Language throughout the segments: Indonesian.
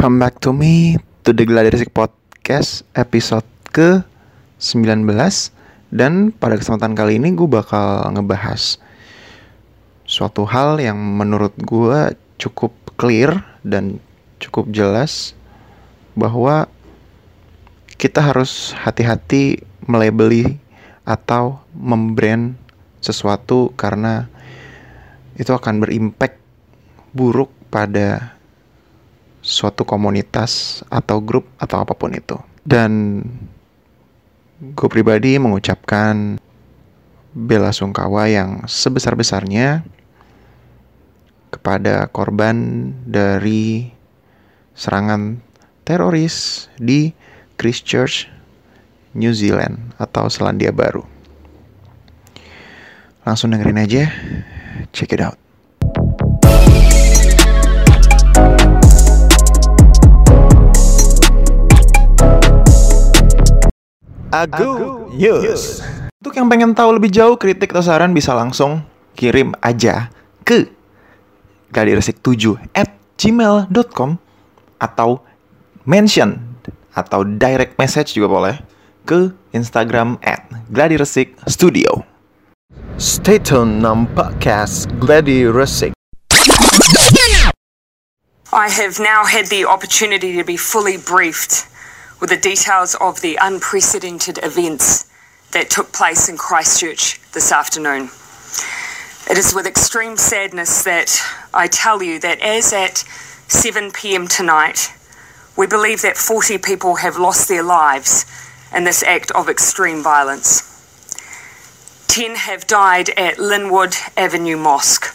Come back to me. To the Gladiresik Podcast episode ke 19 Dan pada kesempatan kali ini gue bakal ngebahas Suatu hal yang menurut gue cukup clear dan cukup jelas Bahwa kita harus hati-hati melabeli atau membrand sesuatu karena itu akan berimpact buruk pada suatu komunitas atau grup atau apa pun itu. Dan gue pribadi mengucapkan bela sungkawa yang sebesar-besarnya kepada korban dari serangan teroris di Christchurch, New Zealand atau Selandia Baru. Langsung dengerin aja, check it out. Agu News. Untuk yang pengen tahu lebih jauh kritik atau saran bisa langsung kirim aja ke gladiresik7 at gmail.com atau mention atau direct message juga boleh ke Instagram at gladiresik studio. Stay tune nam podcast Gladi Resik. I have now had the opportunity to be fully briefed with the details of the unprecedented events that took place in Christchurch this afternoon. It is with extreme sadness that I tell you that as at 7 pm tonight, we believe that 40 people have lost their lives in this act of extreme violence. 10 have died at Linwood Avenue Mosque,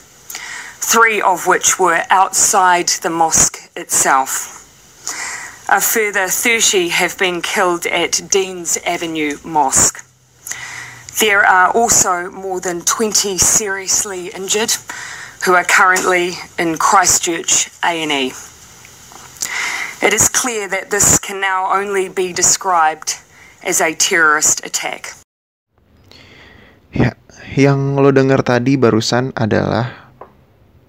three of which were outside the mosque itself. A further 30 have been killed at Deans Avenue Mosque. There are also more than 20 seriously injured who are currently in Christchurch A&E. It is clear that this can now only be described as a terrorist attack. Ya, yang lo dengar tadi barusan adalah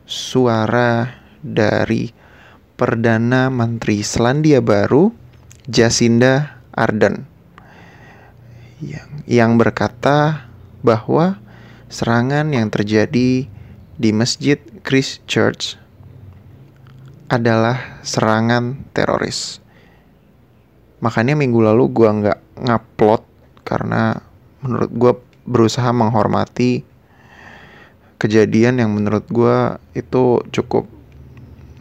suara dari Perdana Menteri Selandia Baru Jacinda Ardern yang, yang berkata bahwa serangan yang terjadi di Masjid Christchurch adalah serangan teroris. Makanya minggu lalu gue nggak ngupload karena menurut gue berusaha menghormati kejadian yang menurut gue itu cukup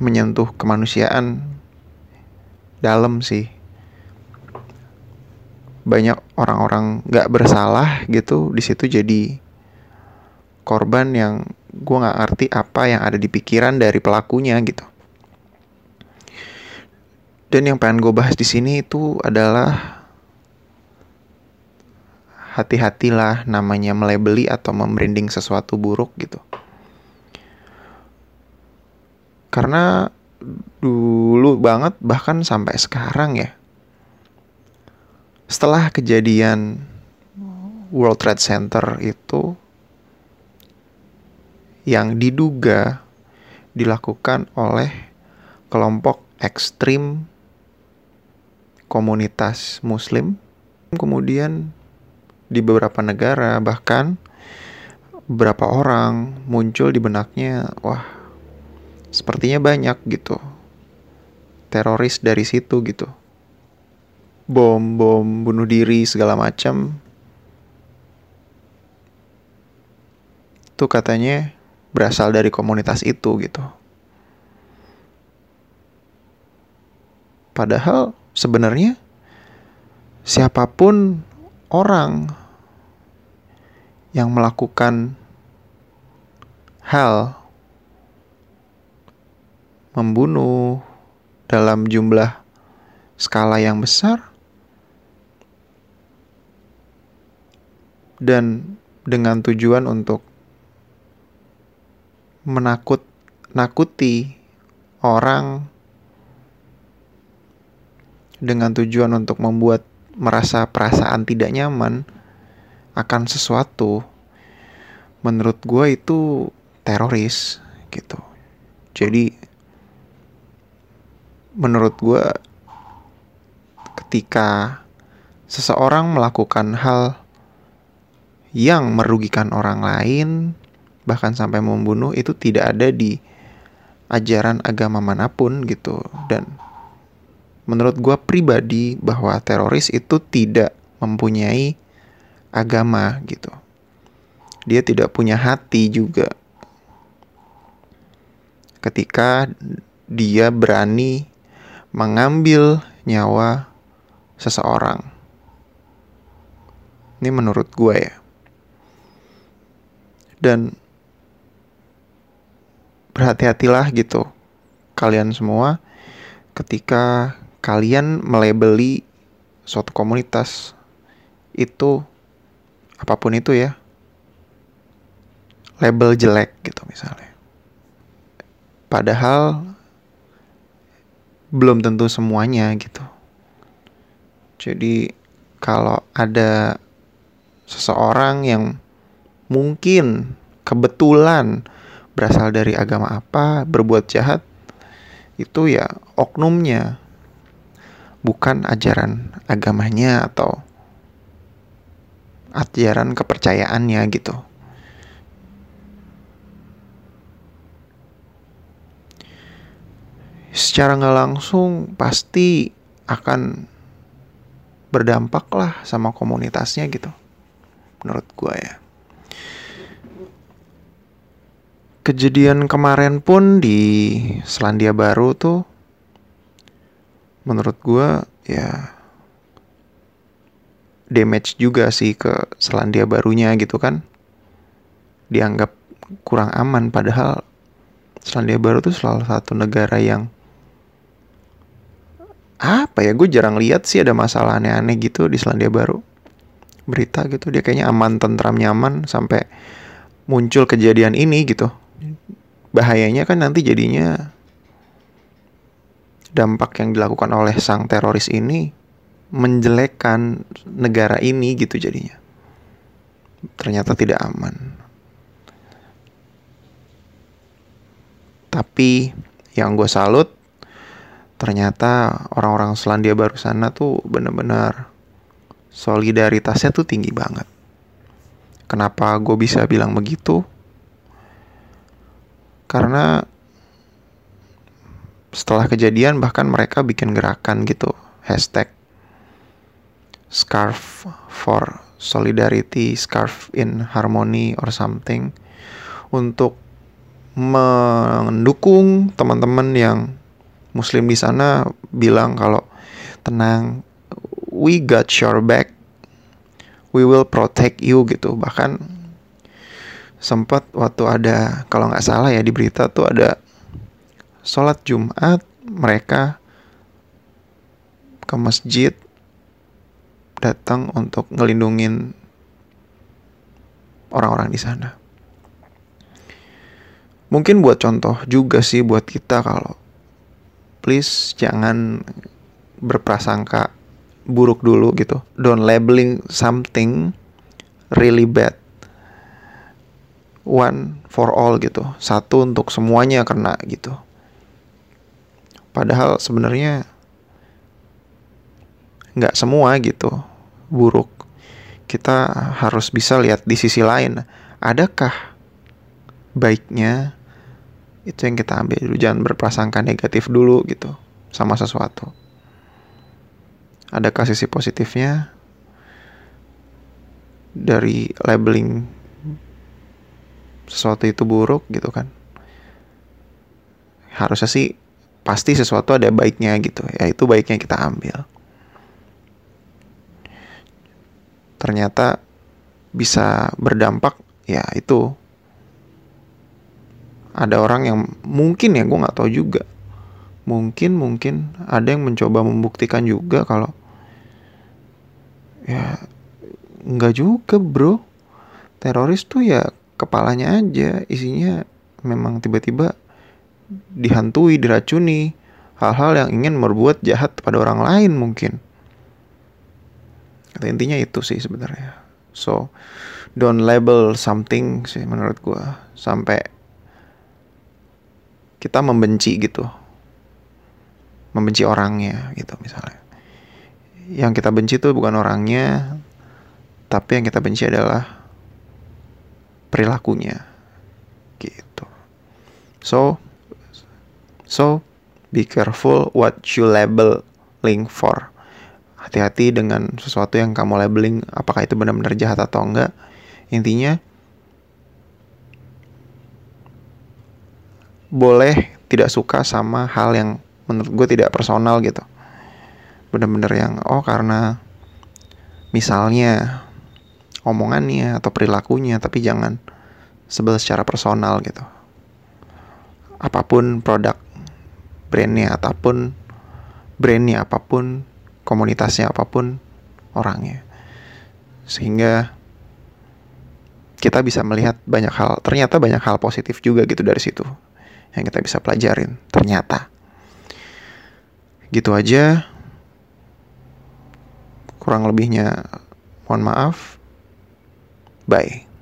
menyentuh kemanusiaan dalam sih. Banyak orang-orang nggak bersalah gitu di situ jadi korban yang gue nggak ngerti apa yang ada di pikiran dari pelakunya gitu. Dan yang pengen gue bahas di sini itu adalah hati-hatilah namanya melebeli atau membranding sesuatu buruk gitu karena dulu banget bahkan sampai sekarang ya. Setelah kejadian World Trade Center itu yang diduga dilakukan oleh kelompok ekstrim komunitas muslim kemudian di beberapa negara bahkan beberapa orang muncul di benaknya wah sepertinya banyak gitu. Teroris dari situ gitu. Bom bom bunuh diri segala macam itu katanya berasal dari komunitas itu gitu. Padahal sebenarnya siapa pun orang yang melakukan hal membunuh dalam jumlah skala yang besar dan dengan tujuan untuk menakut nakuti orang dengan tujuan untuk membuat merasa perasaan tidak nyaman akan sesuatu menurut gue itu teroris gitu. Jadi menurut gue ketika seseorang melakukan hal yang merugikan orang lain bahkan sampai membunuh itu tidak ada di ajaran agama mana pun gitu. Dan menurut gue pribadi bahwa teroris itu tidak mempunyai agama gitu. Dia tidak punya hati juga. Ketika dia berani mengambil nyawa seseorang. Ini menurut gue ya. Dan berhati-hatilah gitu kalian semua ketika kalian melebeli suatu komunitas itu apa pun itu ya label jelek gitu misalnya. Padahal belum tentu semuanya gitu jadi kalau ada seseorang yang mungkin kebetulan berasal dari agama apa, berbuat jahat, itu ya oknumnya, bukan ajaran agamanya atau ajaran kepercayaannya gitu. Secara nggak langsung pasti akan berdampak lah sama komunitasnya gitu, menurut gue ya. Kejadian kemarin pun di Selandia Baru tuh menurut gue ya damage juga sih ke Selandia Barunya gitu kan. Dianggap kurang aman padahal Selandia Baru tuh salah satu negara yang apa ya gue jarang lihat sih ada masalah aneh-aneh gitu di Selandia Baru berita gitu dia kayaknya aman tentram nyaman sampai muncul kejadian ini gitu bahayanya kan nanti jadinya dampak yang dilakukan oleh sang teroris ini menjelekkan negara ini gitu jadinya. Ternyata tidak aman. Tapi yang gue salut ternyata orang-orang Selandia Baru sana tuh bener-bener solidaritasnya tuh tinggi banget. Kenapa gue bisa bilang begitu? karena setelah kejadian bahkan mereka bikin gerakan gitu hashtag scarf for solidarity scarf in harmony or something untuk mendukung teman-teman yang muslim di sana bilang kalau tenang we got your back we will protect you gitu bahkan sempat waktu ada kalau nggak salah ya di berita tuh ada sholat Jumat mereka ke masjid datang untuk ngelindungin orang-orang di sana. Mungkin buat contoh juga sih buat kita kalau please jangan berprasangka buruk dulu gitu. Don't labeling something really bad. One for all gitu. Satu untuk semuanya kena gitu. Padahal sebenarnya nggak semua gitu buruk. Kita harus bisa lihat di sisi lain. Adakah baiknya itu yang kita ambil dulu. Jangan berprasangka negatif dulu gitu sama sesuatu. Adakah sisi positifnya? Dari labeling sesuatu itu buruk gitu kan. Harusnya sih pasti sesuatu ada baiknya gitu. Ya itu baiknya kita ambil. Ternyata bisa berdampak ya itu ada orang yang mungkin ya gue nggak tahu juga mungkin mungkin ada yang mencoba membuktikan juga kalau ya nggak juga bro teroris tuh ya kepalanya aja isinya memang tiba-tiba dihantui, diracuni, hal-hal yang ingin berbuat jahat pada orang lain mungkin. Kata intinya itu sih sebenarnya. So, don't label something sih menurut gua sampai kita membenci gitu. membenci orangnya gitu misalnya. Yang kita benci tuh bukan orangnya tapi yang kita benci adalah perilakunya. Gitu. So so be careful what you labeling for. Hati-hati dengan sesuatu yang kamu labeling apakah itu benar-benar jahat atau enggak. Intinya boleh tidak suka sama hal yang menurut gue tidak personal gitu. Bener-bener yang oh karena misalnya omongannya atau perilakunya tapi jangan sebel secara personal gitu. Apa pun produk brandnya ataupun brandnya apa pun komunitasnya apa pun orangnya. Sehingga kita bisa melihat banyak hal ternyata banyak hal positif juga gitu dari situ yang kita bisa pelajarin. Ternyata. Gitu aja. Kurang lebihnya mohon maaf. Bye